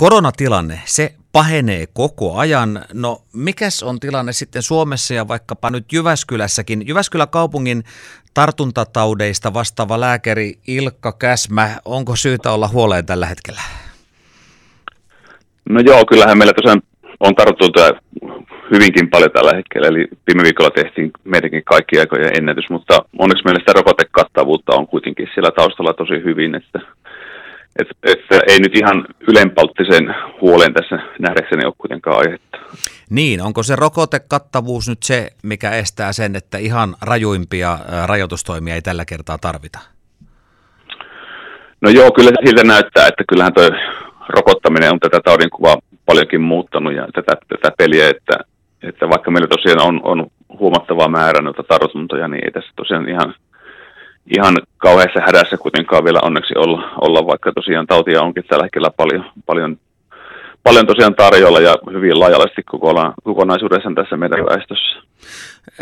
Koronatilanne, se pahenee koko ajan. No mikäs on tilanne sitten Suomessa ja vaikkapa nyt Jyväskylässäkin? Jyväskylä kaupungin tartuntataudeista vastaava lääkäri Ilkka Käsmä, onko syytä olla huoleen tällä hetkellä? No joo, kyllähän meillä tosiaan on tartuntoja hyvinkin paljon tällä hetkellä, eli viime viikolla tehtiin meidänkin kaikki aikojen ennätys, mutta onneksi meillä sitä rokotekattavuutta on kuitenkin siellä taustalla tosi hyvin, että että, että ei nyt ihan ylenpalttisen huolen tässä nähdäkseni ole kuitenkaan aihetta. Niin, onko se rokotekattavuus nyt se, mikä estää sen, että ihan rajuimpia rajoitustoimia ei tällä kertaa tarvita? No joo, kyllä siltä näyttää, että kyllähän tuo rokottaminen on tätä taudinkuvaa paljonkin muuttanut ja tätä, tätä peliä, että, että vaikka meillä tosiaan on, on huomattava määrä noita tartuntoja, niin ei tässä tosiaan ihan ihan kauheassa hädässä kuitenkaan vielä onneksi olla, olla vaikka tosiaan tautia onkin tällä hetkellä paljon, paljon, paljon tosiaan tarjolla ja hyvin laajallisesti kokonaisuudessaan tässä meidän väestössä.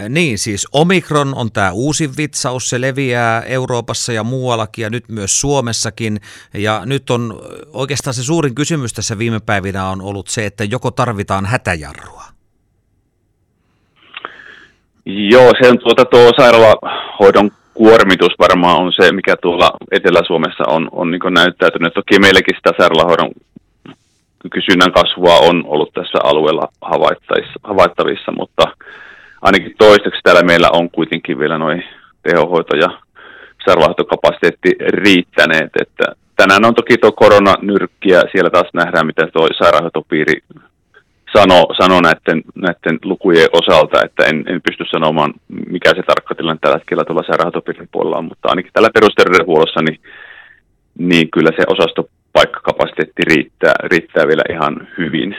Niin, siis Omikron on tämä uusi vitsaus, se leviää Euroopassa ja muuallakin ja nyt myös Suomessakin. Ja nyt on oikeastaan se suurin kysymys tässä viime päivinä on ollut se, että joko tarvitaan hätäjarrua. Joo, se on tuota tuo sairaalahoidon kuormitus varmaan on se, mikä tuolla Etelä-Suomessa on, on niin näyttäytynyt. Toki meilläkin sitä sairaalahoidon kysynnän kasvua on ollut tässä alueella havaittavissa, mutta ainakin toistaiseksi täällä meillä on kuitenkin vielä noin tehohoito- ja sairaalahoitokapasiteetti riittäneet. Että tänään on toki tuo koronanyrkki ja siellä taas nähdään, miten tuo sairaanhoitopiiri sano, sano näiden, näiden lukujen osalta, että en, en pysty sanomaan, mikä se tarkka tilanne tällä hetkellä tuolla sairaanhoitopiirin puolella on, mutta ainakin tällä perusterveydenhuollossa, niin, niin kyllä se osastopaikkakapasiteetti riittää, riittää vielä ihan hyvin.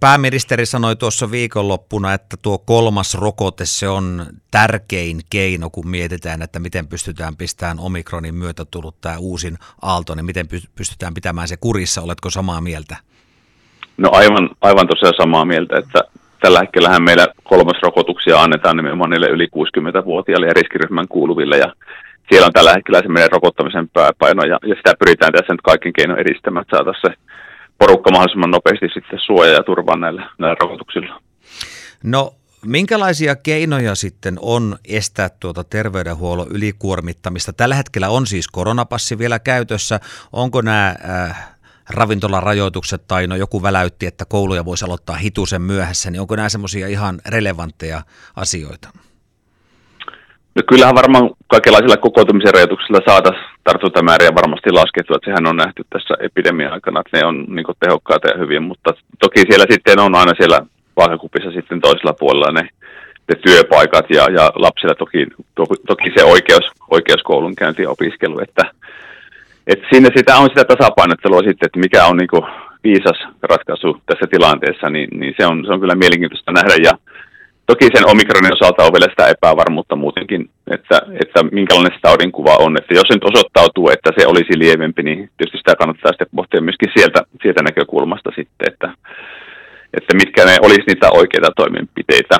Pääministeri sanoi tuossa viikonloppuna, että tuo kolmas rokote se on tärkein keino, kun mietitään, että miten pystytään pistämään omikronin myötä tullut tämä uusin aalto, niin miten pystytään pitämään se kurissa. Oletko samaa mieltä? No aivan, aivan tosiaan samaa mieltä, että tällä hetkellähän meillä rokotuksia annetaan nimenomaan niille yli 60-vuotiaille ja riskiryhmän kuuluville ja siellä on tällä hetkellä se meidän rokottamisen pääpaino ja, ja sitä pyritään tässä nyt kaiken keinoin edistämään, että saataisiin se porukka mahdollisimman nopeasti sitten suojaa ja turvaa näillä, näillä rokotuksilla. No Minkälaisia keinoja sitten on estää tuota terveydenhuollon ylikuormittamista? Tällä hetkellä on siis koronapassi vielä käytössä. Onko nämä äh, ravintolarajoitukset tai no joku väläytti, että kouluja voisi aloittaa hitusen myöhässä, niin onko nämä semmoisia ihan relevantteja asioita? No kyllähän varmaan kaikenlaisilla kokoontumisen rajoituksilla saataisiin tartuntamääriä varmasti laskettua, että sehän on nähty tässä epidemian aikana, että ne on niin tehokkaita ja hyviä, mutta toki siellä sitten on aina siellä vaakakupissa sitten toisella puolella ne, ne työpaikat ja, ja lapsilla toki, to, toki se oikeus, oikeus koulunkäynti ja opiskelu, että et siinä sitä on sitä tasapainottelua sitten, että mikä on niinku viisas ratkaisu tässä tilanteessa, niin, niin se, on, se on kyllä mielenkiintoista nähdä. Ja toki sen omikronin osalta on vielä sitä epävarmuutta muutenkin, että, että minkälainen taudin kuva on. Että jos se nyt osoittautuu, että se olisi lievempi, niin tietysti sitä kannattaa sitten pohtia myöskin sieltä, sieltä näkökulmasta sitten, että, että mitkä ne olisi niitä oikeita toimenpiteitä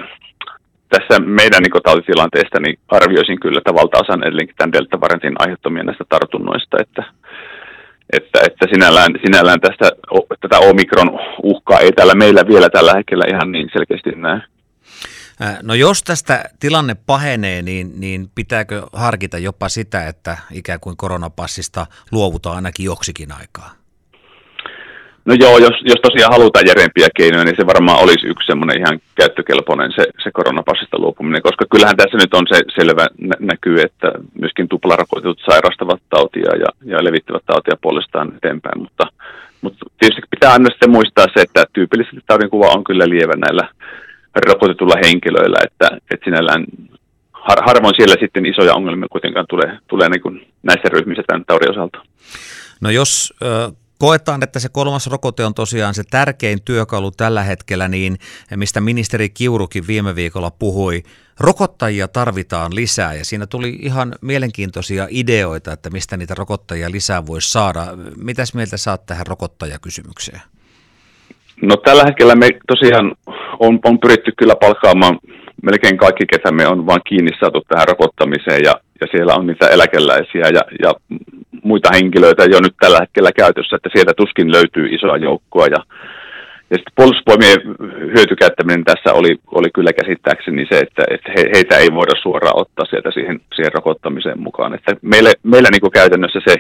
tässä meidän niin tautitilanteesta niin arvioisin kyllä, että valtaosan edelleenkin tämän delta-variantin aiheuttamia näistä tartunnoista, että, että, että sinällään, sinällään tästä, tätä omikron uhkaa ei täällä meillä vielä tällä hetkellä ihan niin selkeästi näy. No jos tästä tilanne pahenee, niin, niin pitääkö harkita jopa sitä, että ikään kuin koronapassista luovutaan ainakin joksikin aikaa? No joo, jos, jos tosiaan halutaan järjempiä keinoja, niin se varmaan olisi yksi semmoinen ihan käyttökelpoinen se, se koronapassista luopuminen, koska kyllähän tässä nyt on se selvä nä- näkyy, että myöskin tuplarakoitut sairastavat tautia ja, ja levittävät tautia puolestaan eteenpäin, mutta, mutta tietysti pitää aina sitten muistaa se, että tyypillisesti taudin kuva on kyllä lievä näillä rokotetulla henkilöillä, että, että sinällään har, harvoin siellä sitten isoja ongelmia kuitenkaan tulee, tulee niin kuin näissä ryhmissä tämän taudin osalta. No jos Koetaan, että se kolmas rokote on tosiaan se tärkein työkalu tällä hetkellä, niin mistä ministeri Kiurukin viime viikolla puhui, rokottajia tarvitaan lisää ja siinä tuli ihan mielenkiintoisia ideoita, että mistä niitä rokottajia lisää voisi saada. Mitäs mieltä saat tähän rokottajakysymykseen? No tällä hetkellä me tosiaan on, on pyritty kyllä palkkaamaan melkein kaikki, ketä me on vain kiinni saatu tähän rokottamiseen ja, ja siellä on niitä eläkeläisiä ja, ja muita henkilöitä jo nyt tällä hetkellä käytössä, että sieltä tuskin löytyy isoa joukkoa ja ja sitten puolustusvoimien hyötykäyttäminen tässä oli, oli kyllä käsittääkseni se, että, että he, heitä ei voida suoraan ottaa sieltä siihen, siihen rokottamiseen mukaan. Että meille, meillä niin käytännössä se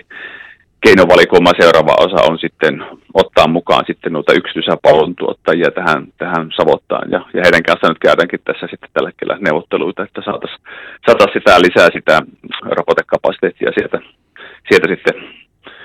keinovalikoima seuraava osa on sitten ottaa mukaan sitten noita yksityisiä palveluntuottajia tähän, tähän Savottaan. Ja, ja heidän kanssaan nyt käydäänkin tässä sitten tällä hetkellä neuvotteluita, että saataisiin saatais sitä lisää sitä rokotekapasiteettia sieltä, sieltä sitten